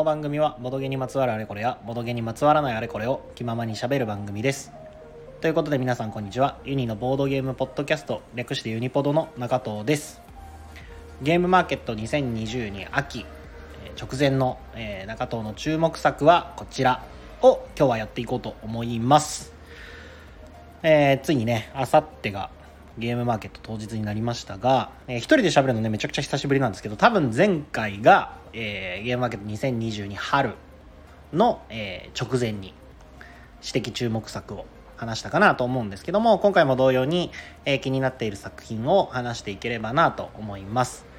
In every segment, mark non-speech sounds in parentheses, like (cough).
この番組はボドゲにまつわるあれこれやボドゲにまつわらないあれこれを気ままにしゃべる番組です。ということで皆さんこんにちは。ユニのボードゲームポッドキャスト略してユニポドの中藤です。ゲームマーケット2022秋直前の、えー中藤の注目作はこちらを今日はやっていこうと思います。えーついにねあさってがゲームマーケット当日になりましたが、えー一人で喋るのねめちゃくちゃ久しぶりなんですけど多分前回が、えーゲームマーケット2022春の、えー直前に指摘注目作を話したかなと思うんですけども今回も同様に、えー気になっている作品を話していければなと思います。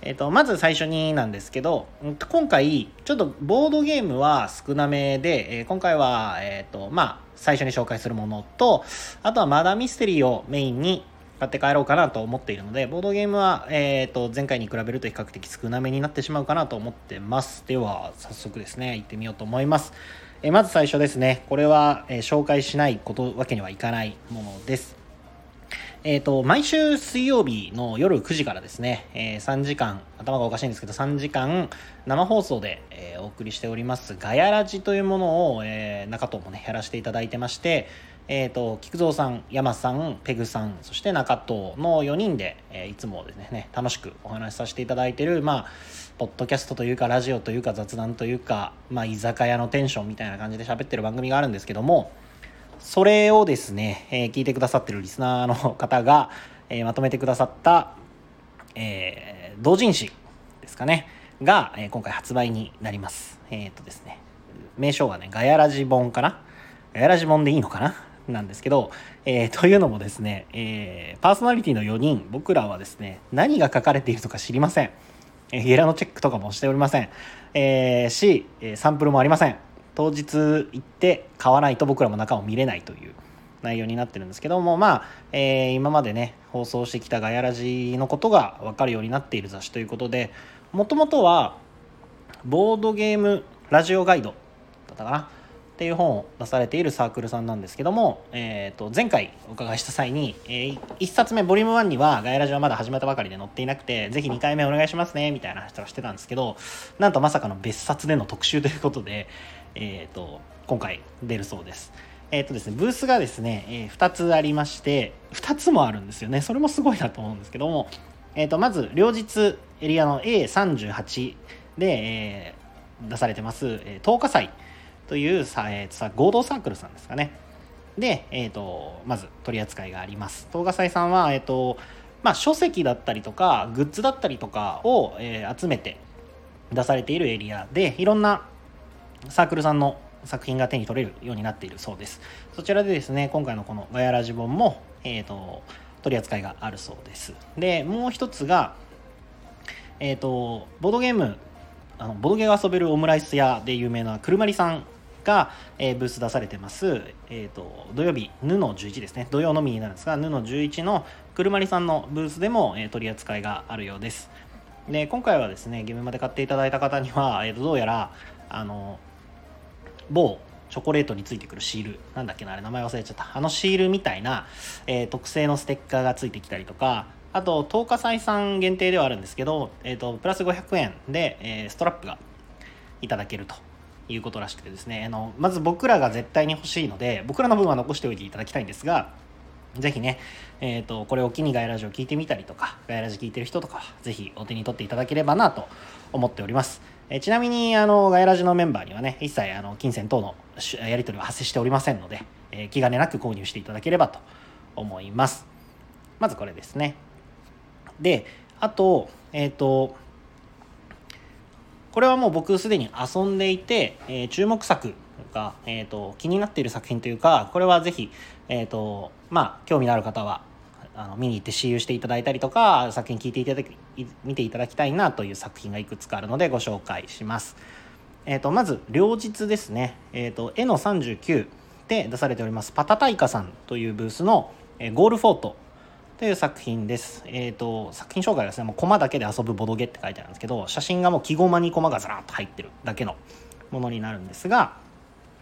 えー、とまず最初になんですけど今回ちょっとボードゲームは少なめで、えー今回は、えーとまあ、最初に紹介するものとあとはマダーミステリーをメインに買って帰ろうかなと思っているのでボードゲームは、えー、と前回に比べると比較的少なめになってしまうかなと思ってます。では早速ですね行ってみようと思います、えーまず最初ですねこれは、えー紹介しないことわけにはいかないものです。えー、と毎週水曜日の夜9時からですね、えー3時間頭がおかしいんですけど3時間生放送で、えーお送りしておりますガヤラジというものを、えー中藤もねやらせていただいてまして、えー、と菊蔵さん山さんペグさんそして中藤の4人で、えーいつもですね楽しくお話しさせていただいているまあポッドキャストというかラジオというか雑談というか、まあ、居酒屋のテンションみたいな感じで喋ってる番組があるんですけどもそれをですね、えー聞いてくださってるリスナーの方が、えまとめてくださった、え同人誌ですかね、が、え今回発売になります。えっ、とですね、名称がね、ガヤラジ本かな？ガヤラジ本でいいのかな？なんですけど、えーというのもですね、えーパーソナリティの4人、僕らはですね、何が書かれているのか知りません。えーゲラのチェックとかもしておりません。えーし、サンプルもありません。当日行って買わないと僕らも中を見れないという内容になってるんですけどもまあ、えー今までね放送してきたガヤラジのことが分かるようになっている雑誌ということでもともとはボードゲームラジオガイドだったかなっていう本を出されているサークルさんなんですけども、えー、と前回お伺いした際に、え1冊目ボリューム1にはガヤラジはまだ始まったばかりで載っていなくてぜひ2回目お願いしますねみたいな話をしてたんですけどなんとまさかの別冊での特集ということで、えー、と今回出るそうです。えーとですね、ブースがですね、え2つありまして2つもあるんですよねそれもすごいなと思うんですけども、えー、とまず両日エリアの A38 で、えー出されてます、えー、10日祭というさ、えーさ合同サークルさんですかね。で、えー、とまず取り扱いがあります。東賀祭さんは、えーとまあ、書籍だったりとかグッズだったりとかを、えー集めて出されているエリアでいろんなサークルさんの作品が手に取れるようになっているそうです。そちらでですね今回のこのガヤラジ本も、えー、と取り扱いがあるそうです。でもう一つがえっ、とボードゲームあのボードゲームが遊べるオムライス屋で有名なくるまりさんが、えーブース出されてます、えー、と土曜日ヌの11ですね。土曜のみになるんですがヌの11のくるまりさんのブースでも、えー取り扱いがあるようです。で今回はですねゲームまで買っていただいた方には、(laughs) えーとどうやらあの某チョコレートについてくるシールなんだっけなあれ名前忘れちゃった。あのシールみたいな、えー特製のステッカーがついてきたりとかあと10日採算限定ではあるんですけど、えー、とプラス500円で、えーストラップがいただけると。いうことらしくてですねあのまず僕らが絶対に欲しいので僕らの分は残しておいていただきたいんですがぜひね、えー、とこれを機にガイラジオ聞いてみたりとかガイラジ聞いてる人とかぜひお手に取っていただければなと思っております、えーちなみにあのガイラジのメンバーにはね一切あの金銭等のやり取りは発生しておりませんので、えー気兼ねなく購入していただければと思います。まずこれですね。であとえっ、とこれはもう僕すでに遊んでいて、えー注目作が、えー、と気になっている作品というかこれはぜひ、えーとまあ、興味のある方はあの見に行って私有していただいたりとか作品聞いていただき見ていただきたいなという作品がいくつかあるのでご紹介します。えー、とまず両日ですね、えー、と絵の39で出されておりますパタタイカさんというブースの、えゴールフォートという作品です。えっ、と、作品紹介はですね、もうコマだけで遊ぶボドゲって書いてあるんですけど、写真がもう木駒にコマがずらっと入ってるだけのものになるんですが、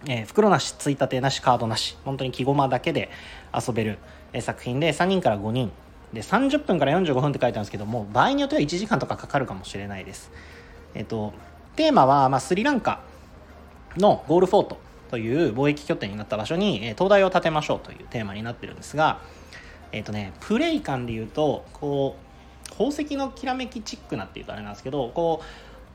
えー袋なし、ついたてなし、カードなし、本当に木駒だけで遊べる、え作品で、3人から5人。で、30分から45分って書いてあるんですけども、場合によっては1時間とかかかるかもしれないです。えっ、と、テーマは、まあ、スリランカのゴールフォートという貿易拠点になった場所に、え灯台を建てましょうというテーマになってるんですが、えっ、ー、とね、プレイ感で言うと、こう、宝石のきらめきチックなっていうとあれなんですけど、こう、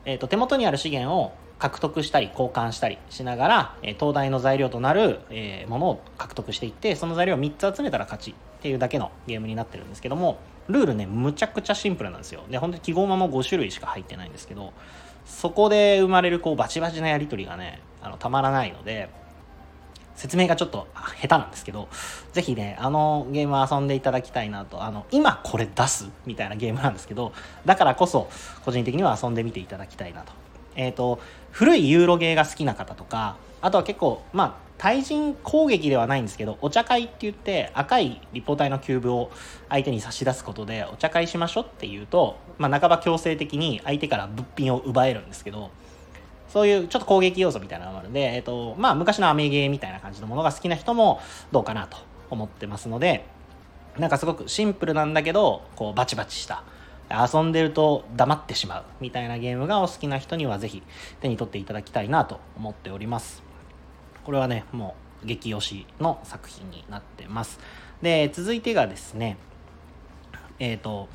えっ、ー、と、手元にある資源を獲得したり交換したりしながら、え東大の材料となる、えものを獲得していってその材料を3つ集めたら勝ちっていうだけのゲームになってるんですけどもルールねむちゃくちゃシンプルなんですよ。で本当に記号間も5種類しか入ってないんですけどそこで生まれるこうバチバチなやり取りがねあのたまらないので説明がちょっと下手なんですけど、ぜひね、あのゲーム遊んでいただきたいなと、あの、今これ出すみたいなゲームなんですけど、だからこそ、個人的には遊んでみていただきたいなと。えっ、ー、と、古いユーロゲーが好きな方とか、あとは結構、まあ、対人攻撃ではないんですけど、お茶会って言って赤い立方体のキューブを相手に差し出すことで、お茶会しましょうって言うと、まあ、半ば強制的に相手から物品を奪えるんですけど、そういうちょっと攻撃要素みたいなのがあるんで、えっ、と、まあ、昔のアメゲーみたいな感じのものが好きな人もどうかなと思ってますので、なんかすごくシンプルなんだけど、こう、バチバチした、遊んでると黙ってしまうみたいなゲームがお好きな人にはぜひ手に取っていただきたいなと思っております。これはねもう激推しの作品になってます。で続いてがですねえっ、ー、と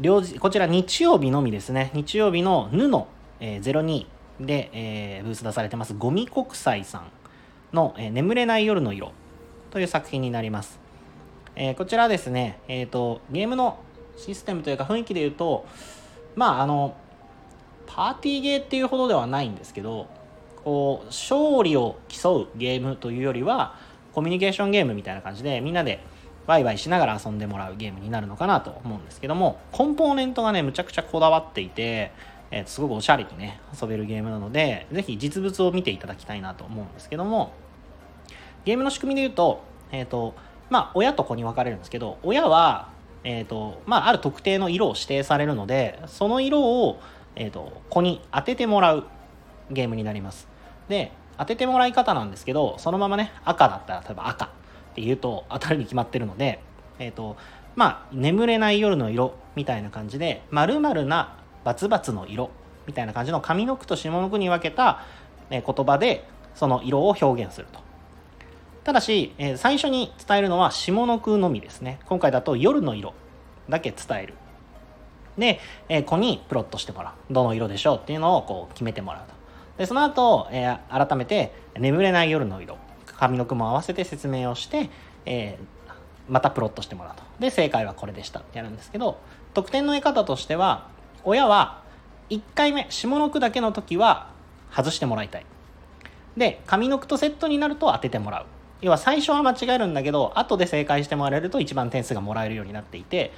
両こちら日曜日のみですね。日曜日の「ぬの、えー、02」で、えー、ブース出されてますゴミ国際さんの、えー、眠れない夜の色という作品になります、えー、こちらですね、えーとゲームのシステムというか雰囲気で言うとまああのパーティーゲーっていうほどではないんですけどこう勝利を競うゲームというよりはコミュニケーションゲームみたいな感じでみんなでワイワイしながら遊んでもらうゲームになるのかなと思うんですけどもコンポーネントがねむちゃくちゃこだわっていて、えー、すごくおしゃれにね遊べるゲームなのでぜひ実物を見ていただきたいなと思うんですけどもゲームの仕組みで言うとえっ、ー、とまあ親と子に分かれるんですけど親はえーとまあ、ある特定の色を指定されるのでその色を、えーと、子に当ててもらうゲームになります。で当ててもらい方なんですけどそのままね赤だったら例えば赤って言うと当たるに決まってるのでえっ、とまあ眠れない夜の色みたいな感じで〇〇なバツバツの色みたいな感じの上の句と下の句に分けた、え言葉でその色を表現するとただし、え、最初に伝えるのは下の句のみですね。今回だと夜の色だけ伝える。で、え、子にプロットしてもらう。どの色でしょうっていうのをこう決めてもらうと。で、その後、え、改めて眠れない夜の色。上の句も合わせて説明をして、え、またプロットしてもらうと。で、正解はこれでしたってやるんですけど、得点の得方としては、親は1回目、下の句だけの時は外してもらいたい。で、上の句とセットになると当ててもらう。要は最初は間違えるんだけど後で正解してもらえると一番点数がもらえるようになっていて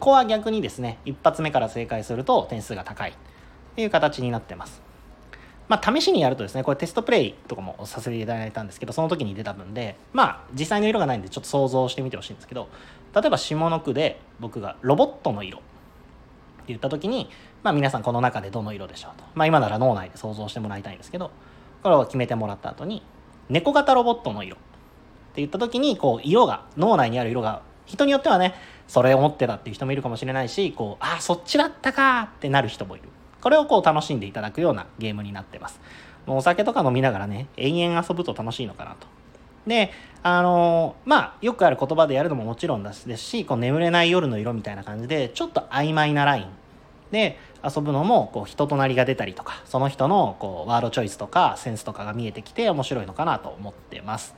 子は逆にですね一発目から正解すると点数が高いっていう形になってますまあ試しにやるとですねこれテストプレイとかもさせていただいたんですけどその時に出た分でまあ実際の色がないんでちょっと想像してみてほしいんですけど例えば下の句で僕がロボットの色言った時にまあ皆さんこの中でどの色でしょうと。まあ今なら脳内で想像してもらいたいんですけどこれを決めてもらった後に猫型ロボットの色って言った時にこう色が脳内にある色が人によってはねそれを持ってたっていう人もいるかもしれないしこうあそっちだったかってなる人もいる。これをこう楽しんでいただくようなゲームになってます。もうお酒とか飲みながらね延々遊ぶと楽しいのかなと。であのー、まあよくある言葉でやるのももちろんですしこう眠れない夜の色みたいな感じでちょっと曖昧なラインで遊ぶのもこう人となりが出たりとかその人のこうワードチョイスとかセンスとかが見えてきて面白いのかなと思ってます。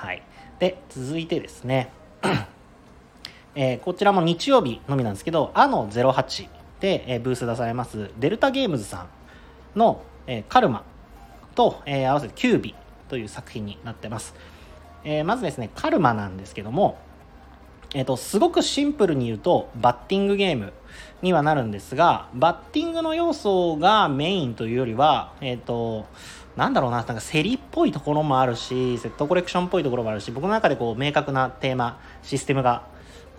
はい。で、続いてですね、(clears throat) えー、こちらも日曜日のみなんですけど、あの08で、えー、ブース出されます、デルタゲームズさんの、えー、カルマと、え合わせてキュービという作品になってます。えまずですね、カルマなんですけども、えっ、と、すごくシンプルに言うと、バッティングゲームにはなるんですが、バッティングの要素がメインというよりは、えっ、と、なんだろうな、なんか競りっぽいところもあるし、セットコレクションっぽいところもあるし、僕の中でこう明確なテーマ、システムが、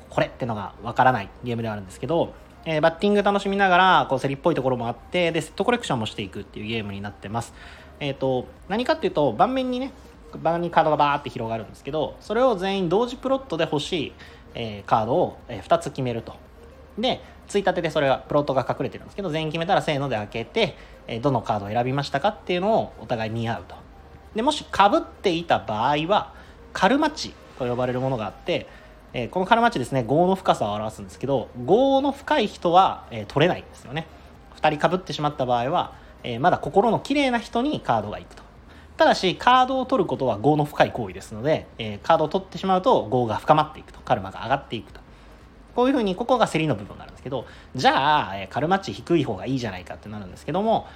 これってのがわからないゲームではあるんですけど、えー、バッティング楽しみながら、こう競りっぽいところもあって、で、セットコレクションもしていくっていうゲームになってます。えっ、ー、と、何かっていうと、盤面にね、盤にカードがバーって広がるんですけど、それを全員同時プロットで欲しい、えー、カードを、え2つ決めると。でついたてでそれがプロットが隠れてるんですけど全員決めたらせーので開けて、えどのカードを選びましたかっていうのをお互い見合うと。でもしかぶっていた場合はカルマチと呼ばれるものがあってえー、このカルマチですね5の深さを表すんですけど5の深い人は、えー、取れないんですよね。2人かぶってしまった場合は、えー、まだ心の綺麗な人にカードがいくと。ただしカードを取ることは5の深い行為ですので、えカードを取ってしまうと5が深まっていくと。カルマが上がっていくと。こういうふうにここが競りの部分になるんですけどじゃあ、えカルマッチ低い方がいいじゃないかってなるんですけども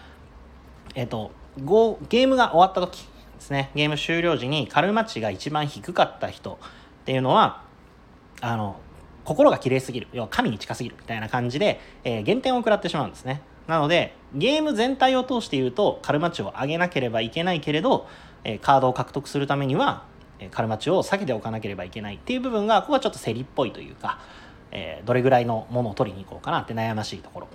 えっ、とゲームが終わった時ですね。ゲーム終了時にカルマッチが一番低かった人っていうのはあの心が綺麗すぎる。要は神に近すぎるみたいな感じで、えー、減点を食らってしまうんですね。なのでゲーム全体を通して言うとカルマッチを上げなければいけないけれど、えー、カードを獲得するためには、カルマッチを避けておかなければいけないっていう部分がここはちょっと競りっぽいというか、えー、どれぐらいのものを取りに行こうかなって悩ましいところ。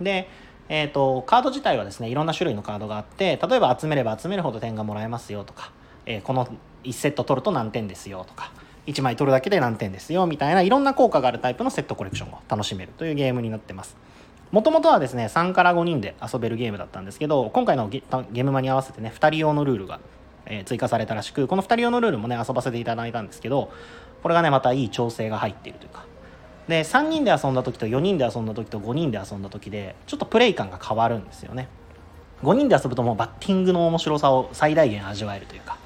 でえーと、カード自体はですねいろんな種類のカードがあって例えば集めれば集めるほど点がもらえますよとか、えー、この1セット取ると何点ですよとか1枚取るだけで何点ですよみたいないろんな効果があるタイプのセットコレクションを楽しめるというゲームになってます。もともとはですね3から5人で遊べるゲームだったんですけど今回のゲームマに合わせてね2人用のルールが、えー、追加されたらしくこの2人用のルールもね遊ばせていただいたんですけどこれがねまたいい調整が入っているというかで3人で遊んだ時と4人で遊んだ時と5人で遊んだ時でちょっとプレイ感が変わるんですよね。5人で遊ぶともうバッティングの面白さを最大限味わえるというか。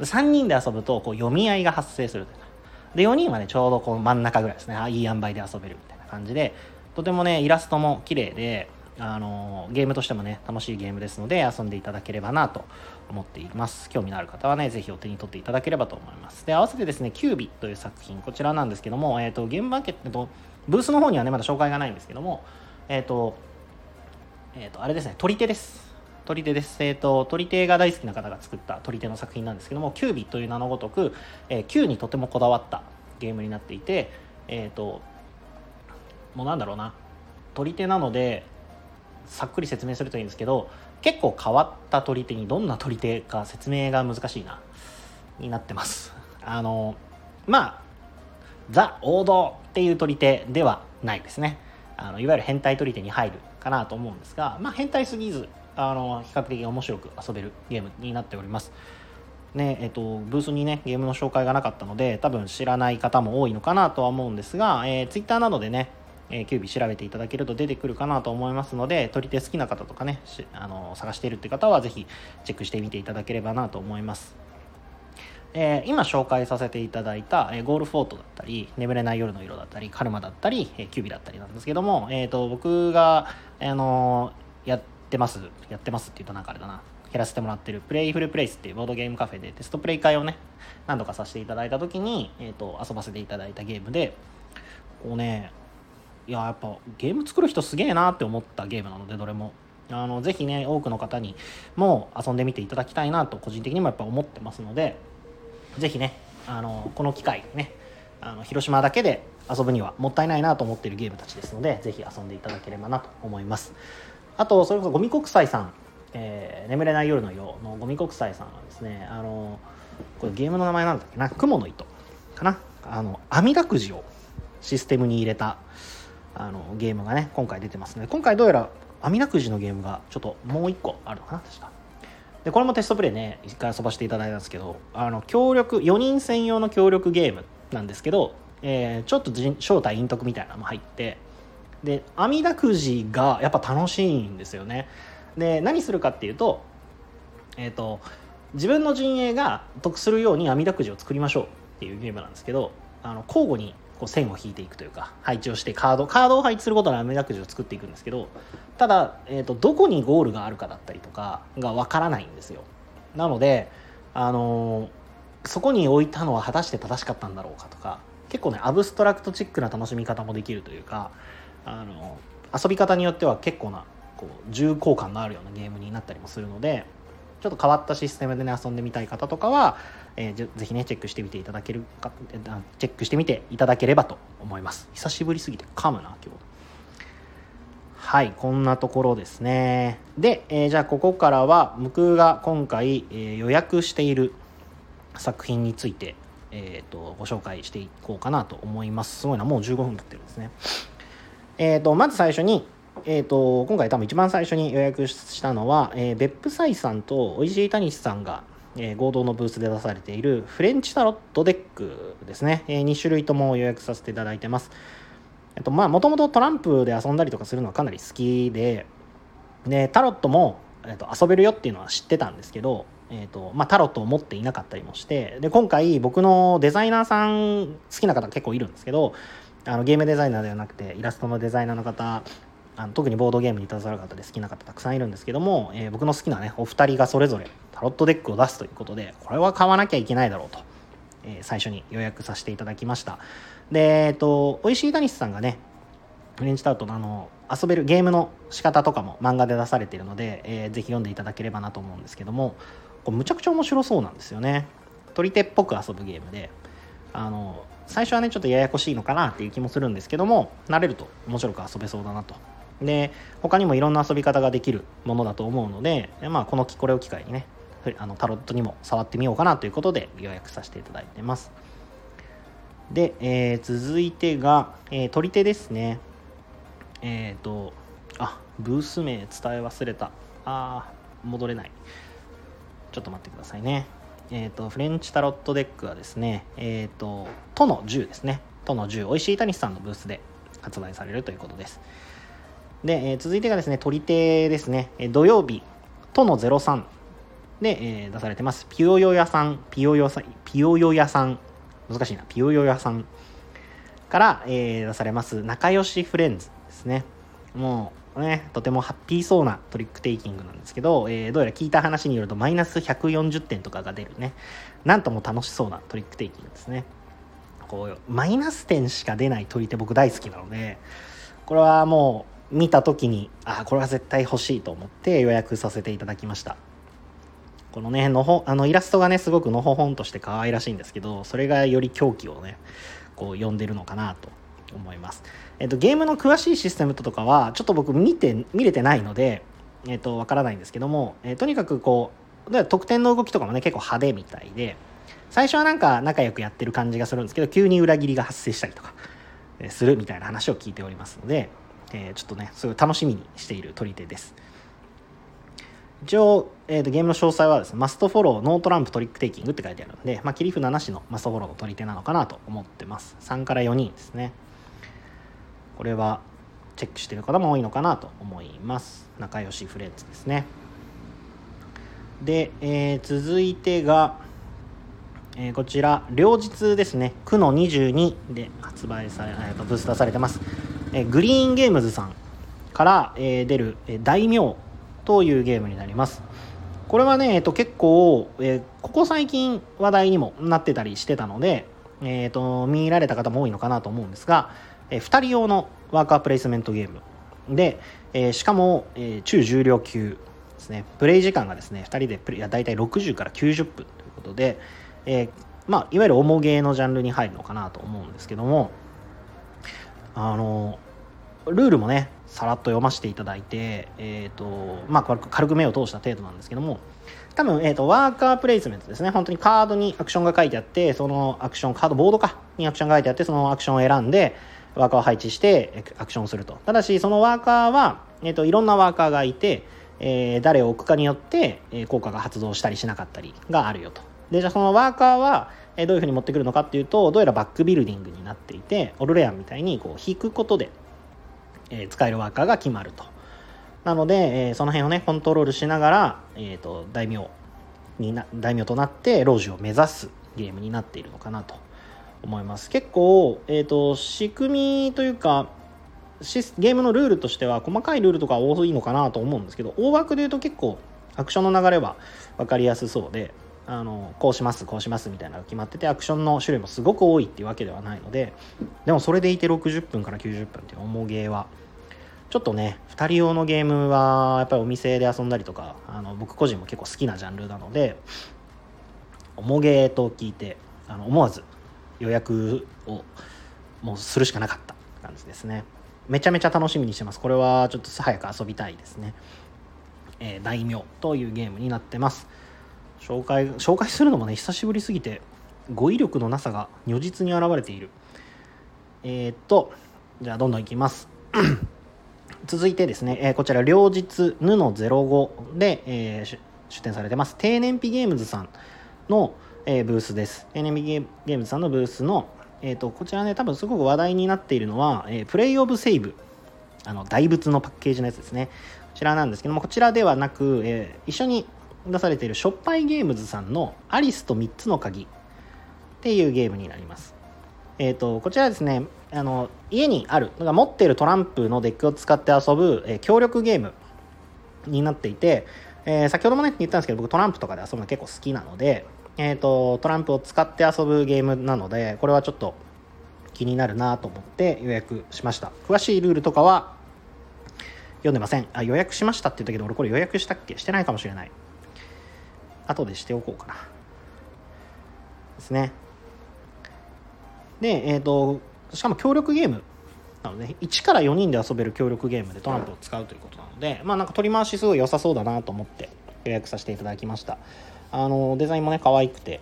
3人で遊ぶとこう読み合いが発生するというか。で4人はねちょうどこう真ん中ぐらいですね。いい塩梅で遊べるみたいな感じで。とてもねイラストも綺麗であのゲームとしてもね楽しいゲームですので遊んでいただければなと思っています。興味のある方はねぜひお手に取っていただければと思います。で合わせてですねキュービという作品こちらなんですけども、えーと、ゲームマーケットブースの方にはねまだ紹介がないんですけどもえっ、ー、とえっ、ー、とあれですね取り手です。取り手です。えっ、ー、と、取り手が大好きな方が作った取り手の作品なんですけども、キュービという名のごとく、えー、Q にとてもこだわったゲームになっていて、えっ、ー、と、もうなんだろうな、取り手なので、さっくり説明するといいんですけど、結構変わった取り手にどんな取り手か説明が難しいな、になってます。あの、まあ、ザ・王道っていう取り手ではないですね。あのいわゆる変態取り手に入るかなと思うんですが、まあ、変態すぎずあの比較的面白く遊べるゲームになっております。ねえっと、ブースにねゲームの紹介がなかったので多分知らない方も多いのかなとは思うんですが、えー、Twitter などでね、えー、キュービ調べていただけると出てくるかなと思いますので取り手好きな方とかねあの探しているって方はぜひチェックしてみていただければなと思います。え、今紹介させていただいた、え、ゴールフォートだったり眠れない夜の色だったりカルマだったり、えー、キュービだったりなんですけども、えーと、僕が、あのやってますやってますって言うとなんかあれだなやらせてもらってるプレイフルプレイスっていうボードゲームカフェでテストプレイ会をね何度かさせていただいた時に、えーと、遊ばせていただいたゲームでこうねいややっぱゲーム作る人すげえなって思ったゲームなのでどれも。あのぜひね多くの方にも遊んでみていただきたいなと個人的にもやっぱ思ってますのでぜひねあのこの機会ねあの広島だけで遊ぶにはもったいないなと思っているゲームたちですのでぜひ遊んでいただければなと思います。あとそれこそゴミ国際さん、えー、眠れない夜のようのゴミ国際さんはですねあのこれゲームの名前なんだっけな？雲の糸かな？あの網だくじをシステムに入れたあのゲームがね今回出てますね今回どうやら網だくじのゲームがちょっともう一個あるのかな確か。でこれもテストプレイね一回遊ばせていただいたんですけどあの協力4人専用の協力ゲームなんですけど、えー、ちょっと正体陰徳みたいなのも入ってで網だくじがやっぱ楽しいんですよね。で何するかっていうとえっ、ー、と自分の陣営が得するように網だくじを作りましょうっていうゲームなんですけどあの交互にこう線を引いていくというか配置をしてカードカードを配置することで網だくじを作っていくんですけどただ、えーと、どこにゴールがあるかだったりとかがわからないんですよ。なのであのー、そこに置いたのは果たして正しかったんだろうかとか結構ねアブストラクトチックな楽しみ方もできるというかあの遊び方によっては結構なこう重厚感のあるようなゲームになったりもするのでちょっと変わったシステムでね遊んでみたい方とかは、えー、ぜひねチェックしてみていただけるかチェックしてみていただければと思います。久しぶりすぎて噛むな今日。はいこんなところですね。で、えー、じゃあここからは僕が今回、えー、予約している作品についてえーと、ご紹介していこうかなと思います。すごいなもう15分経ってるんですね。えーと、まず最初に、えーと、今回多分一番最初に予約したのは、えー、別府サイさんとおいしいたにしさんが、えー、合同のブースで出されているフレンチタロットデックですね、えー、2種類とも予約させていただいてます。えっとまあもともとトランプで遊んだりとかするのはかなり好きででタロットも、えっと、遊べるよっていうのは知ってたんですけど、えっとまあ、タロットを持っていなかったりもしてで今回僕のデザイナーさん好きな方結構いるんですけどあのゲームデザイナーではなくてイラストのデザイナーの方あの特にボードゲームに携わる方で好きな方たくさんいるんですけども、えー、僕の好きなねお二人がそれぞれタロットデックを出すということでこれは買わなきゃいけないだろうと、えー、最初に予約させていただきました。でえっ、ー、とおいしいダニスさんがねフレンチタウトのあの遊べるゲームの仕方とかも漫画で出されているので、えー、ぜひ読んでいただければなと思うんですけどもこうむちゃくちゃ面白そうなんですよね。取り手っぽく遊ぶゲームであの最初はねちょっとややこしいのかなっていう気もするんですけども慣れると面白く遊べそうだなとで他にもいろんな遊び方ができるものだと思うので、まあ、このこれを機会にねあのタロットにも触ってみようかなということで予約させていただいてます。で、えー、続いてが、えー、取り手ですね。えっ、ー、とあブース名伝え忘れた。あ戻れない。ちょっと待ってくださいね。えっ、ー、とフレンチタロットデックはですねえっ、ー、と都の10ですね。都の10おいしい谷さんのブースで発売されるということです。で、えー、続いてがですね取り手ですね、え土曜日都の03で、え出されてます。ピヨヨ屋さん。ピヨヨさピヨヨ屋さん。難しいな。ピヨヨ屋さん。から、え出されます。仲良しフレンズですね。もうね、とてもハッピーそうなトリックテイキングなんですけど、えー、どうやら聞いた話によるとマイナス140点とかが出るね。なんとも楽しそうなトリックテイキングですね。こうマイナス点しか出ない取り手僕大好きなのでこれはもう見た時にあこれは絶対欲しいと思って予約させていただきましたこのねのほあのイラストがねすごくのほほんとして可愛らしいんですけどそれがより狂気をねこう呼んでるのかなと思います。えっと、ゲームの詳しいシステムとかは、ちょっと僕見て、見れてないので、えっと、わからないんですけども、えとにかくこう、得点の動きとかもね、結構派手みたいで、最初はなんか仲良くやってる感じがするんですけど、急に裏切りが発生したりとか、するみたいな話を聞いておりますので、えー、ちょっとね、すごい楽しみにしているトリテです。一応、えーと、ゲームの詳細はですね、 must follow、no trump trick taking って書いてあるんで、まあ、切り札なしの must follow のトリテなのかなと思ってます。3から4人ですね。これはチェックしてる方も多いのかなと思います仲良しフレンズですねで、えー、続いてが、えー、こちら両日ですね9の22で発売され、えー、とブースターされてます、え、グリーンゲームズさんから、え、出る、え、大名というゲームになります。これはね、えー、と結構、え、ここ最近話題にもなってたりしてたので、えーと見られた方も多いのかなと思うんですが、え、2人用のワーカープレイスメントゲームで、え、しかも、え、中重量級ですね。プレイ時間がですね2人でプレイ大体60から90分ということで、え、まあ、いわゆる重ゲーのジャンルに入るのかなと思うんですけどもあのルールもねさらっと読ませていただいて、えーとまあ、軽く目を通した程度なんですけども多分、えーと、ワーカープレイスメントですね。本当にカードにアクションが書いてあってそのアクションカードボードかにアクションが書いてあってそのアクションを選んでワーカーを配置してアクションすると。ただしそのワーカーは、えーと、いろんなワーカーがいて、えー、誰を置くかによって、え、効果が発動したりしなかったりがあるよと。でじゃあそのワーカーは、え、どういうふうに持ってくるのかっていうとどうやらバックビルディングになっていてオルレアンみたいにこう引くことで、え、使えるワーカーが決まると。なので、え、その辺をねコントロールしながら、えーと、大名にな大名となって老中を目指すゲームになっているのかなと。思います。結構、えーと、仕組みというかゲームのルールとしては細かいルールとか多いのかなと思うんですけど大枠で言うと結構アクションの流れは分かりやすそうであのこうしますこうしますみたいなのが決まっててアクションの種類もすごく多いっていうわけではないのででもそれでいて60分から90分っていう重ゲーはちょっとね2人用のゲームはやっぱりお店で遊んだりとかあの僕個人も結構好きなジャンルなので重ゲーと聞いてあの思わず予約をもうするしかなかった感じですね。めちゃめちゃ楽しみにしてます。これはちょっと早く遊びたいですね、えー、大名というゲームになってます。紹介紹介するのもね久しぶりすぎて語彙力のなさが如実に現れている。えー、っとじゃあどんどんいきます。(clears throat) 続いてですね、えー、こちら両日ヌの05で、えー、出展されてます。低燃費ゲームズさんの、え、ブースです。低燃費ゲームズさんのブースの、えーと、こちらね多分すごく話題になっているのは、え、プレイオブセイブ。あの大仏のパッケージのやつですね。こちらなんですけどもこちらではなく、え、一緒に出されているしょっぱいゲームズさんのアリスと3つの鍵っていうゲームになります。えーと、こちらですねあの家にある持っているトランプのデッキを使って遊ぶ、えー、協力ゲームになっていて、えー、先ほどもね言ったんですけど僕トランプとかで遊ぶの結構好きなので、えーと、トランプを使って遊ぶゲームなのでこれはちょっと気になるなと思って予約しました。詳しいルールとかは読んでません。あ予約しましたって言ったけど俺これ予約したっけ？してないかもしれない。後でしておこうかなですねで、えっ、ー、と、しかも協力ゲームなので、1から4人で遊べる協力ゲームでトランプを使うということなので、まあなんか取り回しすごい良さそうだなと思って予約させていただきました。あの、デザインもね、可愛くて、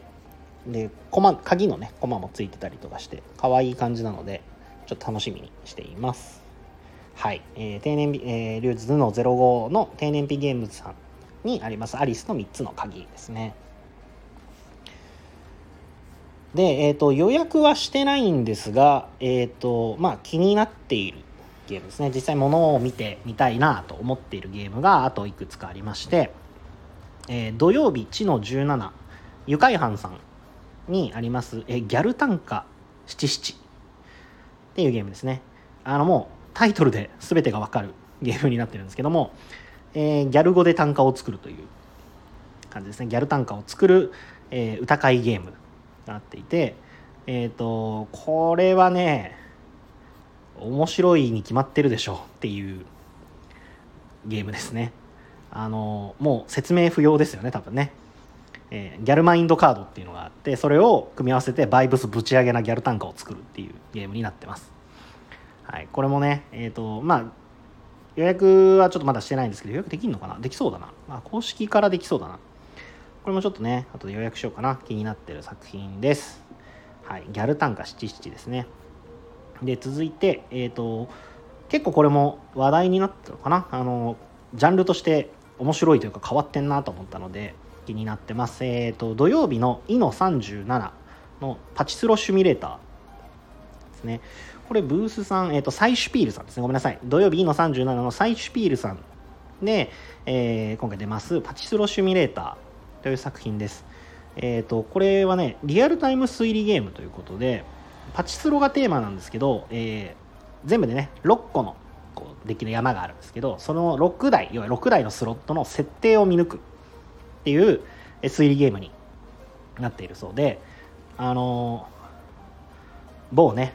で、コマ、鍵のね、コマもついてたりとかして、可愛い感じなので、ちょっと楽しみにしています。はい。えー、定年日、えー、リューズの05の定年日ゲームズさんにありますアリスの3つの鍵ですね。で、え、ー、と、予約はしてないんですが、え、ー、と、まあ、気になっているゲームですね。実際物を見てみたいなと思っているゲームがあといくつかありまして、えー、土曜日、地の17、ゆかいはんさんにあります、えー、ギャル短歌七七っていうゲームですね。あの、もうタイトルで全てがわかるゲームになってるんですけども、えー、ギャル語で短歌を作るという感じですね。ギャル短歌を作る、えー、歌会ゲームなっていてえっ、ー、とこれはね面白いに決まってるでしょうっていうゲームですね。あのもう説明不要ですよね多分ね、えー、ギャルマインドカードっていうのがあってそれを組み合わせてバイブスぶち上げなギャル単価を作るっていうゲームになってます。はいこれもねえっ、ー、とまあ予約はちょっとまだしてないんですけど予約できるのかな？できそうだな、まあ、公式からできそうだなこれもちょっとね、あとで予約しようかな。気になってる作品です。はい。ギャル短歌七七ですね。で、続いて、えっ、ー、と、結構これも話題になったのかな？あの、ジャンルとして面白いというか変わってんなと思ったので、気になってます。えっ、ー、と、土曜日のイノ37のパチスロシュミレーターですね。これブースさん、えっ、ー、と、サイシュピールさんですね。ごめんなさい。土曜日イノ37のサイシュピールさんで、えー、今回出ますパチスロシミュレーターという作品です。えっ、ー、と、これはね、リアルタイム推理ゲームということで、パチスロがテーマなんですけど、えー、全部でね、6個のこうできる山があるんですけど、その6台、要は6台のスロットの設定を見抜くっていう推理ゲームになっているそうで、あのー、某ね、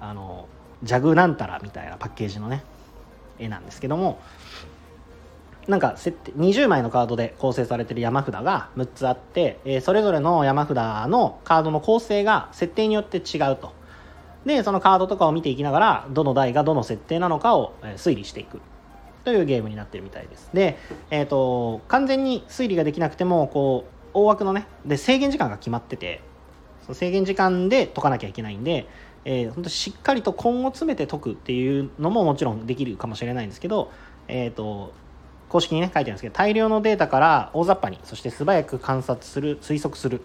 あの、ジャグなんたらみたいなパッケージのね、絵なんですけども、なんか設定20枚のカードで構成されてる山札が6つあって、えー、それぞれの山札のカードの構成が設定によって違うと。でそのカードとかを見ていきながらどの台がどの設定なのかを推理していく。というゲームになってるみたいです。で、えーと、完全に推理ができなくてもこう大枠のねで制限時間が決まっててその制限時間で解かなきゃいけないんで、えー、本当しっかりと根を詰めて解くっていうのももちろんできるかもしれないんですけど、えーと公式にね書いてあるんですけど大量のデータから大雑把にそして素早く観察する推測する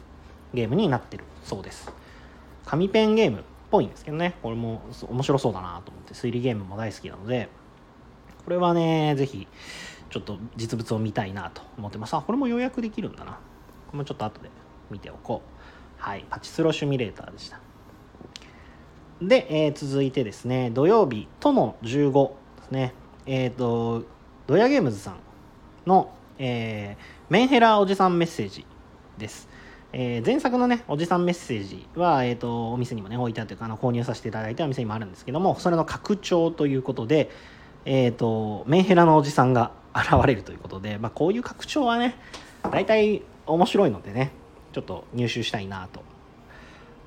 ゲームになってるそうです。紙ペンゲームっぽいんですけどね。これも面白そうだなと思って推理ゲームも大好きなのでこれはねぜひちょっと実物を見たいなと思ってます。あこれも予約できるんだな。これもちょっと後で見ておこう。はい。パチスロシミュレーターでした。で、えー、続いてですね土曜日との15ですねえっ、ー、とドヤゲームズさんの、えー、メンヘラおじさんメッセージです。えー、前作のね、おじさんメッセージは、えっ、ー、と、お店にもね、置いてあってあの購入させていただいたお店にもあるんですけども、それの拡張ということで、えっ、ー、と、メンヘラのおじさんが現れるということで、まあ、こういう拡張はね、大体面白いのでね、ちょっと入手したいなと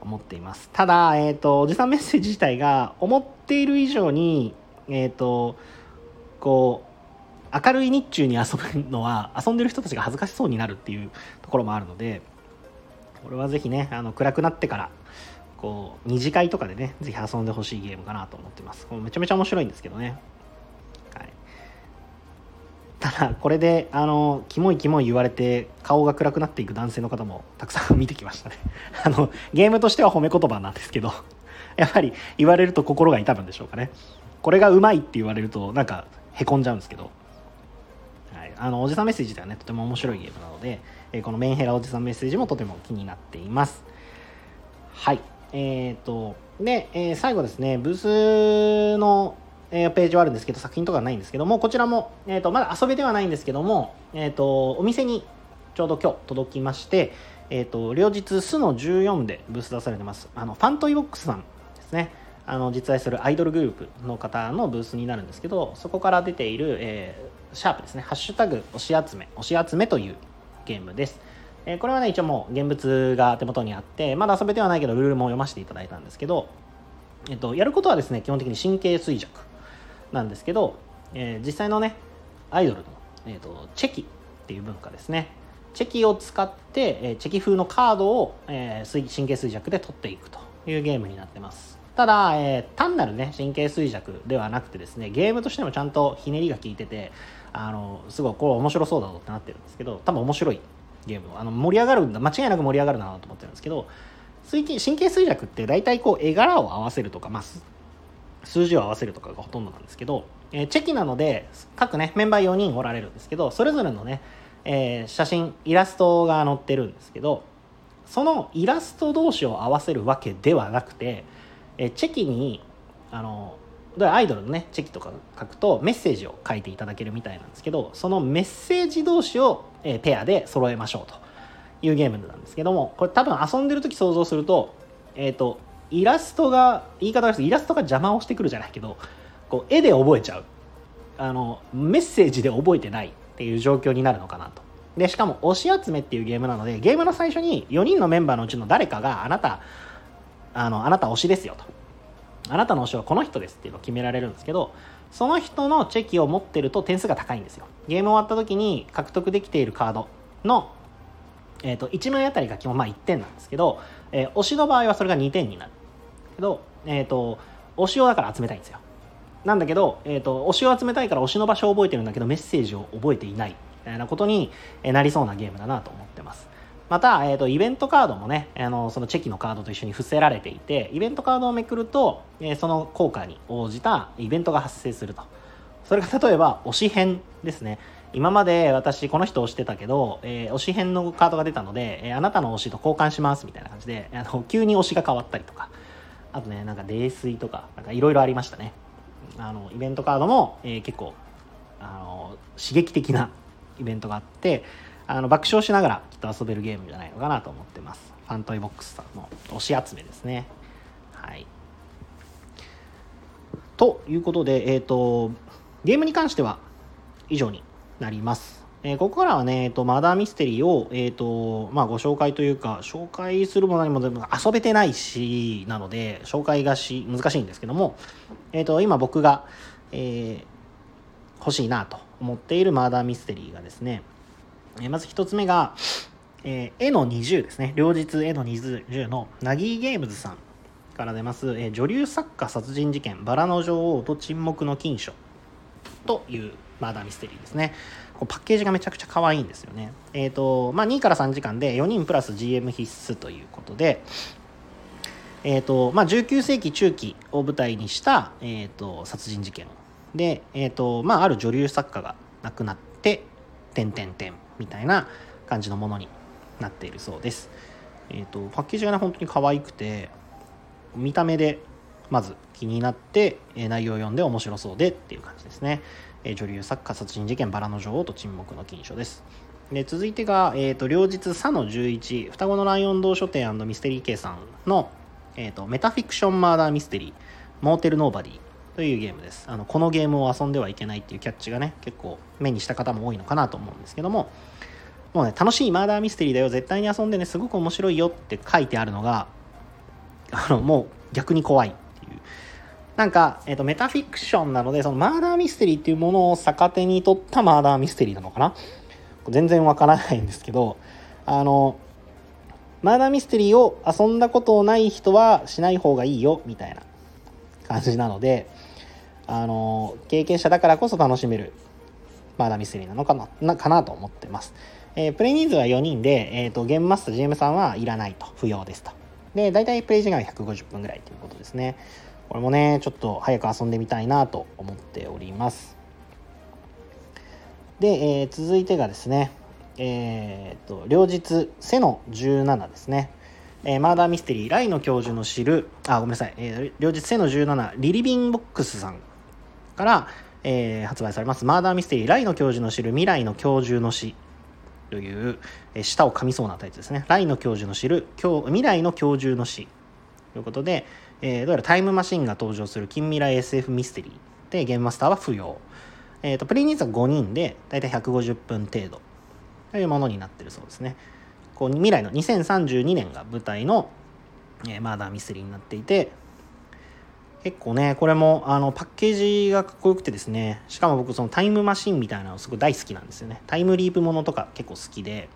思っています。ただ、えっ、と、おじさんメッセージ自体が思っている以上に、えっ、と、こう、明るい日中に遊ぶのは遊んでる人たちが恥ずかしそうになるっていうところもあるのでこれはぜひねあの暗くなってからこう二次会とかでねぜひ遊んでほしいゲームかなと思ってますめちゃめちゃ面白いんですけどね、ただこれであのキモいキモい言われて顔が暗くなっていく男性の方もたくさん見てきましたね。(laughs) あのゲームとしては褒め言葉なんですけど (laughs) やっぱり言われると心が痛むんでしょうかね。これがうまいって言われるとなんかへこんじゃうんですけど。はい。あのおじさんメッセージではね。とても面白いゲームなので、え、このメンヘラおじさんメッセージもとても気になっています。はい。えっ、ー、とで、えー、最後ですね。ブースの、えー、ページはあるんですけど作品とかないんですけどもこちらも、えーと、まだ遊べではないんですけども、えーと、お店にちょうど今日届きましてえーと、両日スの14でブース出されてます。あのファントイボックスさんですね。あの実在するアイドルグループの方のブースになるんですけどそこから出ている、えシャープですね、ハッシュタグ押し集め、押し集めというゲームです。えー、これはね、一応もう現物が手元にあって、まだ遊べてはないけど、ルールも読ませていただいたんですけど、えっ、と、やることはですね、基本的に神経衰弱なんですけど、えー、実際のね、アイドルの、えーと、チェキっていう文化ですね。チェキを使って、えー、チェキ風のカードを、えー、神経衰弱で取っていくというゲームになってます。ただ、えー、単なるね、神経衰弱ではなくてですね、ゲームとしてもちゃんとひねりが効いてて、あのすごいこれ面白そうだぞってなってるんですけど多分面白いゲームあの盛り上がるんだ間違いなく盛り上がるなと思ってるんですけど神経衰弱って大体こう絵柄を合わせるとか、まあ、数字を合わせるとかがほとんどなんですけど、えー、チェキなので各ねメンバー4人おられるんですけどそれぞれのね、えー、写真イラストが載ってるんですけどそのイラスト同士を合わせるわけではなくて、えー、チェキにあのアイドルのねチェキとか書くとメッセージを書いていただけるみたいなんですけどそのメッセージ同士を、えペアで揃えましょうというゲームなんですけどもこれ多分遊んでる時想像するとえっ、ー、とイラストが言い方がイラストが邪魔をしてくるじゃないけどこう絵で覚えちゃう。あのメッセージで覚えてないっていう状況になるのかなと。でしかも押し集めっていうゲームなのでゲームの最初に4人のメンバーのうちの誰かがあなたあのあなた推しですよと。あなたの推しはこの人ですっていうのを決められるんですけどその人のチェキを持ってると点数が高いんですよ。ゲーム終わった時に獲得できているカードの、えーと、1枚あたりが基本まあ1点なんですけど、えー、推しの場合はそれが2点になる。けど、えーと、推しをだから集めたいんですよ。なんだけど、えーと推しを集めたいから推しの場所を覚えてるんだけどメッセージを覚えていないみたいなことになりそうなゲームだなと思ってます。また、えーと、イベントカードもねあのそのチェキのカードと一緒に伏せられていてイベントカードをめくると、え、その効果に応じたイベントが発生すると。それが例えば推し編ですね。今まで私この人推してたけど、えー、推し編のカードが出たので、えー、あなたの推しと交換しますみたいな感じであの急に推しが変わったりとか。あとねなんか泥酔とかなんかいろいろありましたねあのイベントカードも、えー、結構あの刺激的なイベントがあってあの爆笑しながらきっと遊べるゲームじゃないのかなと思ってます。ファントイボックスさんの推し集めですね。はい。ということで、えっ、ー、と、ゲームに関しては以上になります。えー、ここからはね、えーと、マダーミステリーを、えーとまあ、ご紹介というか紹介するも何も全部遊べてないしなので紹介がし難しいんですけども、えーと、今僕が、えー、欲しいなと思っているマーダーミステリーがですねえまず1つ目が、えー、絵の20ですね。両日絵の20のナギーゲームズさんから出ます、えー、女流作家殺人事件、バラの女王と沈黙の金書というマーダーミステリーですね。こパッケージがめちゃくちゃ可愛いんですよね。えっ、ー、と、まあ、2から3時間で4人プラス GM 必須ということで、えっ、ー、と、まあ、19世紀中期を舞台にした、えっ、ー、と、殺人事件で、えっ、と、まあ、ある女流作家が亡くなって、点々点みたいな感じのものになっているそうです。えっ、ー、と、パッケージがね、本当に可愛くて、見た目でまず気になって、内容を読んで面白そうでっていう感じですね。え女流作家殺人事件バラの女王と沈黙の金書です。で続いてが、えーと、両日佐の11双子のライオン堂書店ミステリー計算の、えーと、メタフィクションマーダーミステリーモーテルノーバディというゲームです。あのこのゲームを遊んではいけないっていうキャッチがね結構目にした方も多いのかなと思うんですけども。もうね楽しいマーダーミステリーだよ。絶対に遊んでねすごく面白いよって書いてあるのがあのもう逆に怖い。なんか、えーと、メタフィクションなのでそのマーダーミステリーっていうものを逆手に取ったマーダーミステリーなのかな？全然わからないんですけどあのマーダーミステリーを遊んだことない人はしない方がいいよみたいな感じなのであの経験者だからこそ楽しめるマーダーミステリーなのかな？なかなと思ってます、えー、プレイ人数は4人で、えーと、ゲームマスター GM さんはいらないと。不要ですと。で大体プレイ時間は150分ぐらいということですね。これもねちょっと早く遊んでみたいなと思っております。で、えー、続いてがですねえー、と両日背の17ですね。えー、マーダーミステリー、ライの教授の知る、あ、ごめんなさい、えー、両日背の17、リリビンボックスさんから、えー、発売されます、マーダーミステリー、ライの教授の知る未来の教授の死。という、えー、舌を噛みそうなタイトルですね。ライの教授の知る、未来の教授の死。ということで、えー、どうやらタイムマシンが登場する近未来 SF ミステリーで、ゲームマスターは不要。え、ー、と、プレイ人数は5人で、だいたい150分程度というものになってるそうですね。こう未来の2032年が舞台の、えー、マーダーミステリーになっていて結構ねこれもあのパッケージがかっこよくてですねしかも僕そのタイムマシンみたいなのすごい大好きなんですよねタイムリープものとか結構好きで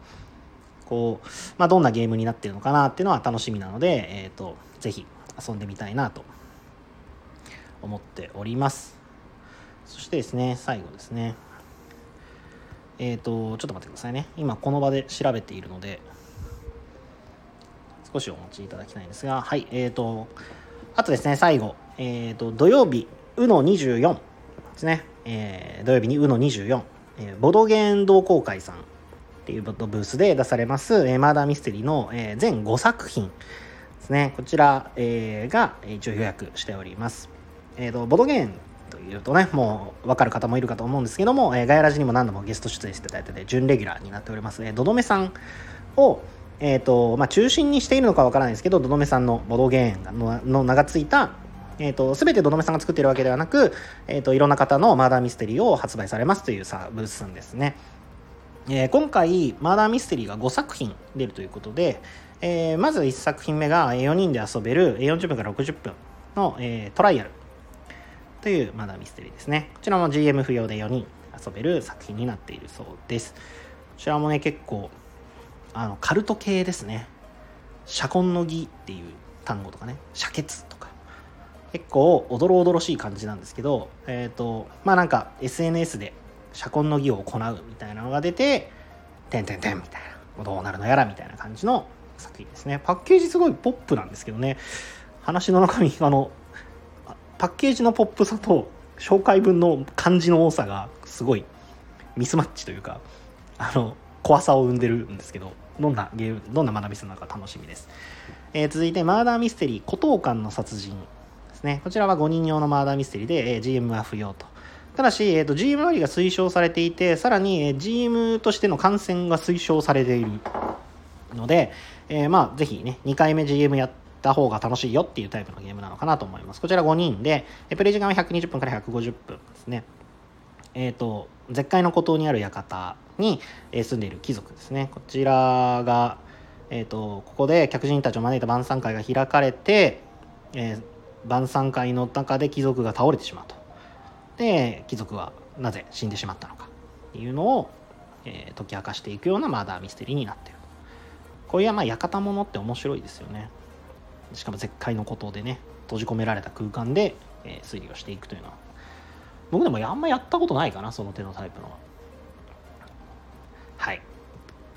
こう、まあ、どんなゲームになってるのかなっていうのは楽しみなので、えーと、ぜひ遊んでみたいなと思っております。そしてですね最後ですね。えっ、ー、とちょっと待ってくださいね。今この場で調べているので少しお待ちいただきたいんですが、はい、えっ、ー、と、あとですね、最後、えっ、ー、と、土曜日、うの24ですね、えー、土曜日にうの24、えー、ボドゲーン同好会さんっていうブースで出されます、えー、マーダーミステリーの、えー、全5作品ですね、こちら、えー、が一応予約しております。え、ー、と、ボドゲーンというとね、もう分かる方もいるかと思うんですけども、えー、ガヤラジにも何度もゲスト出演していただいてて、準レギュラーになっております、えー、ドドメさんを、えーとまあ、中心にしているのかわからないですけどどどめさんのボドゲーンの名が付いた、えーと、全てどどめさんが作っているわけではなく、えーと、いろんな方のマーダーミステリーを発売されますというさブースですね、えー、今回マーダーミステリーが5作品出るということで、えー、まず1作品目が4人で遊べる40分から60分の、えー、トライアル。というマーダーミステリーですね。こちらも GM 不要で4人遊べる作品になっているそうです。こちらもね結構あのカルト系ですね。社婚の儀っていう単語とかね。社血とか。結構おどろおどろしい感じなんですけどえっ、ー、とまあなんか SNS で社婚の儀を行うみたいなのが出て「てんてんてん」みたいな。どうなるのやらみたいな感じの作品ですね。パッケージすごいポップなんですけどね。話の中身あのパッケージのポップさと紹介文の漢字の多さがすごいミスマッチというかあの怖さを生んでるんですけどどんなゲームどんな学びするのか楽しみです、えー、続いてマーダーミステリー孤島館の殺人ですね。こちらは5人用のマーダーミステリーで、えー、GM は不要と。ただし、えーと、GM 割が推奨されていてさらに、えー、GM としての感染が推奨されているので、えー、まあぜひね2回目 GM やった方が楽しいよっていうタイプのゲームなのかなと思います。こちら5人でプレイ時間は120分から150分ですね。えっ、ー、と絶海の孤島にある館に住んでいる貴族ですね。こちらが、えーと、ここで客人たちを招いた晩餐会が開かれて、えー、晩餐会の中で貴族が倒れてしまうと。で貴族はなぜ死んでしまったのかっていうのを、えー、解き明かしていくようなマーダーミステリーになってる。こういうまあ館物って面白いですよねしかも絶海の孤島でね閉じ込められた空間で、えー、推理をしていくというのは僕でもあんまやったことないかなその手のタイプのはい。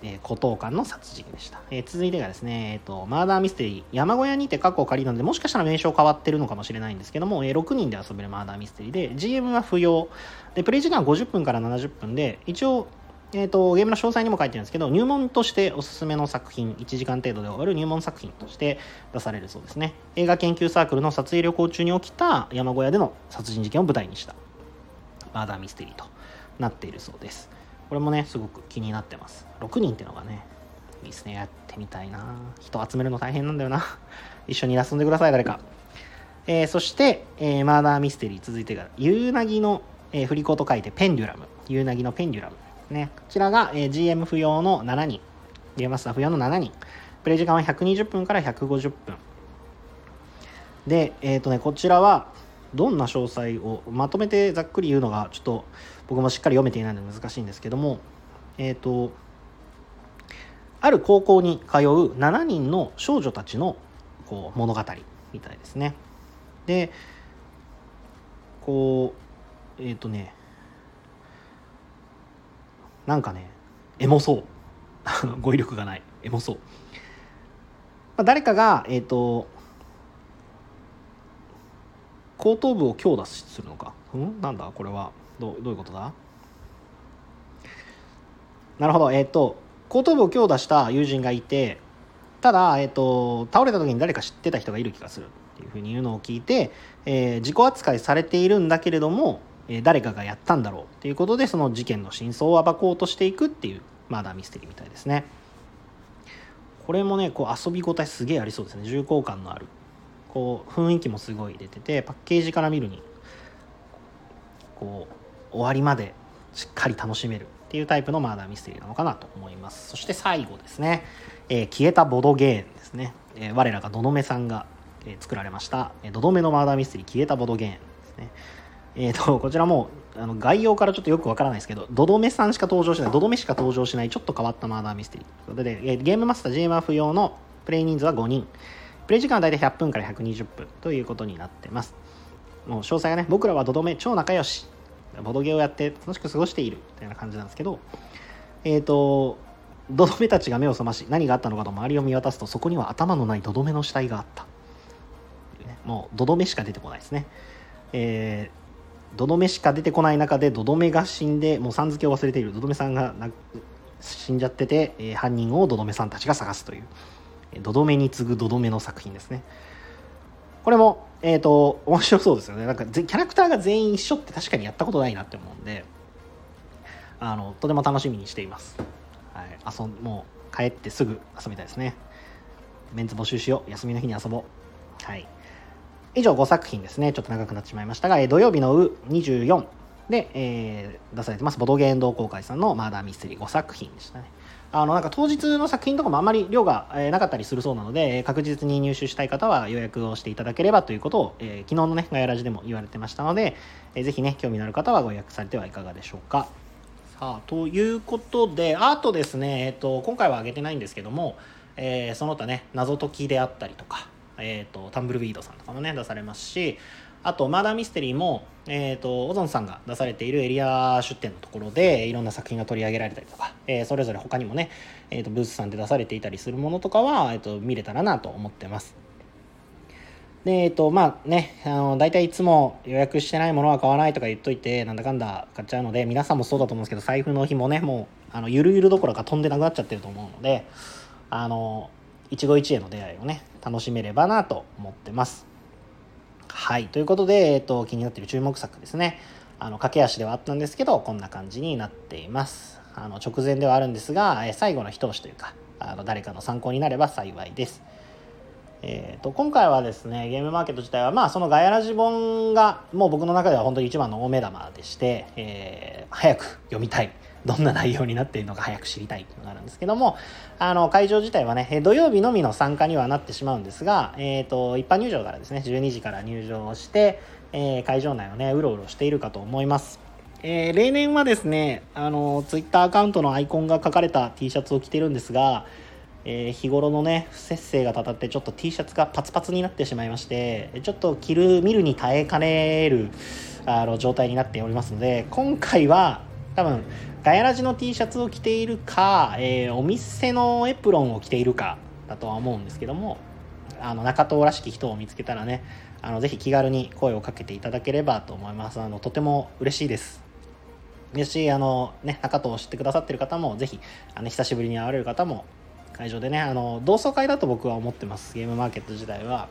えー、孤島館の殺人でした。えー、続いてがですね、えーと、マーダーミステリー、山小屋にて過去を借りるので、もしかしたら名称変わってるのかもしれないんですけども、えー、6人で遊べるマーダーミステリーで、GM は不要。で、プレイ時間は50分から70分で、一応、えーと、ゲームの詳細にも書いてるんですけど、入門としておすすめの作品、1時間程度で終わる入門作品として出されるそうですね。映画研究サークルの撮影旅行中に起きた山小屋での殺人事件を舞台にしたマーダーミステリーとなっているそうです。これもねすごく気になってます6人ってのがねいいですねやってみたいな人集めるの大変なんだよな (laughs) 一緒に遊んでください誰かえー、そして、えー、マーダーミステリー続いてが、ユーナギの、えー、振り子と書いてペンデュラム。ユーナギのペンデュラム。ね。こちらが、え、GM 不要の7人。ゲームマスター不要の7人。プレイ時間は120分から150分。で、えっ、ー、とね、こちらは、どんな詳細をまとめてざっくり言うのがちょっと僕もしっかり読めていないので難しいんですけどもえっ、ー、とある高校に通う7人の少女たちのこう物語みたいですねでこうえっ、ー、とねなんかねエモそう。語彙力がない。エモそう、まあ、誰かがえっ、ー、と後頭部を強打するのか。ん？なんだ？これは。どどういうことだ？なるほど。えっ、ー、と後頭部を強打した友人がいてただ、えーと、倒れた時に誰か知ってた人がいる気がするっていうふうに言うのを聞いて、えー、自己扱いされているんだけれども、え、誰かがやったんだろうっていうことでその事件の真相を暴こうとしていくっていうマーダーミステリーみたいですね。これもねこう遊び応えすげえありそうですね。重厚感のある。こう雰囲気もすごい出ててパッケージから見るにこう終わりまでしっかり楽しめるっていうタイプのマーダーミステリーなのかなと思います。そして最後ですね、えー、消えたボドゲーンですね、えー、我らがどどめさんが、え、作られました「どどめのマーダーミステリー消えたボドゲーン」ですね。えーと、こちらもあの概要からちょっとよくわからないですけど、ドドメさんしか登場しない、ドドメしか登場しない、ちょっと変わったマーダーミステリーということで、ゲームマスター GMF 用のプレイ人数は5人、プレイ時間は大体100分から120分ということになってます。もう詳細がね、僕らはドドメ超仲良し、ボドゲをやって楽しく過ごしているみたいな感じなんですけど、えっ、ー、と、ドドメたちが目を覚まし、何があったのかと周りを見渡すと、そこには頭のないドドメの死体があった。もう、ドドメしか出てこないですね。えー、ドドメしか出てこない中で、ドドメが死んで、もうさん付けを忘れている、ドドメさんが死んじゃってて、えー、犯人をドドメさんたちが探すという、ドドメに次ぐドドメの作品ですね。これも、えっ、ー、と、面白そうですよね。なんか、キャラクターが全員一緒って確かにやったことないなって思うんで、あの、とても楽しみにしています。はい。遊ん、もう、帰ってすぐ遊びたいですね。メンツ募集しよう。休みの日に遊ぼう。はい。以上5作品ですね。ちょっと長くなってしまいましたが、え土曜日のう24で、えー、出されてます、ボドゲーン同好会さんのマーダーミステリー5作品でしたね。あのなんか当日の作品とかもあんまり量が、えなかったりするそうなので確実に入手したい方は予約をしていただければということを、えー、昨日のねガヤラジでも言われてましたので、えー、ぜひね興味のある方はご予約されてはいかがでしょうか。さあということであとですね、えーと、今回は上げてないんですけども、えー、その他ね謎解きであったりとか、えーと、タンブルウィードさんとかもね出されますしあと、マーダーミステリーも、え、ー、と、オゾンさんが出されているエリア出店のところで、いろんな作品が取り上げられたりとか、えー、それぞれ他にもね、え、ー、と、ブースさんで出されていたりするものとかは、えっ、と、見れたらなと思ってます。で、えっ、と、まあね、あの、大体いつも予約してないものは買わないとか言っといて、なんだかんだ買っちゃうので、皆さんもそうだと思うんですけど、財布の日もね、もう、あの、ゆるゆるどころか飛んでなくなっちゃってると思うので、あの、一期一会の出会いをね、楽しめればなと思ってます。はい。ということで、えっ、と、気になっている注目作ですね。あの、駆け足ではあったんですけど、こんな感じになっています。あの、直前ではあるんですが、え最後の一押しというか、あの、誰かの参考になれば幸いです。えーと、今回はですねゲームマーケット自体はまあそのガヤラジ本がもう僕の中では本当に一番の大目玉でして、えー、早く読みたいどんな内容になっているのか早く知りたいっていうのがあるんですけども、あの、会場自体はね、土曜日のみの参加にはなってしまうんですが、えっ、ー、と、一般入場からですね、12時から入場して、えー、会場内をね、うろうろしているかと思います。えー、例年はですね、あの、ツイッターアカウントのアイコンが書かれた T シャツを着てるんですが、えー、日頃のね不節制がたたってちょっと T シャツがパツパツになってしまいましてちょっと着る見るに耐えかねるあの状態になっておりますので今回は多分ガヤラジの T シャツを着ているか、えー、お店のエプロンを着ているかだとは思うんですけどもあの中東らしき人を見つけたらねあのぜひ気軽に声をかけていただければと思います。あのとても嬉しいです。ですしあの、ね、中東を知ってくださってる方もぜひあの久しぶりに会われる方も会場でねあの同窓会だと僕は思ってます。ゲームマーケット自体は。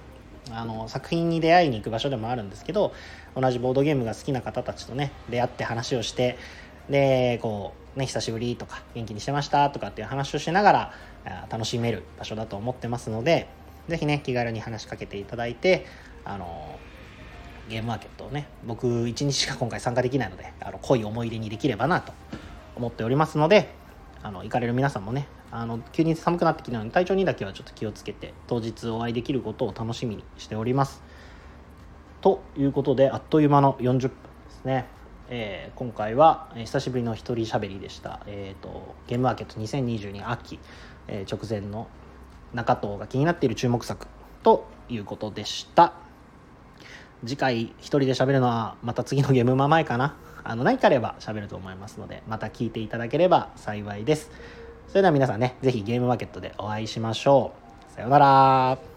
あの作品に出会いに行く場所でもあるんですけど同じボードゲームが好きな方たちとね出会って話をしてでこうね久しぶりとか元気にしてましたとかっていう話をしながら楽しめる場所だと思ってますので是非ね気軽に話しかけていただいてあのゲームマーケットをね僕1日しか今回参加できないのであの濃い思い出にできればなと思っておりますのであの行かれる皆さんもねあの急に寒くなってきたので体調にだけはちょっと気をつけて当日お会いできることを楽しみにしております。ということであっという間の40分ですね。えー、今回は、久しぶりの一人喋りでした、えーと、ゲームマーケット2022秋。えー直前の中藤が気になっている注目作ということでした。次回一人で喋るのはまた次のゲームマ前かな。あの何かあれば喋ると思いますのでまた聞いていただければ幸いです。それでは皆さんね是非ゲームマーケットでお会いしましょう。さようなら。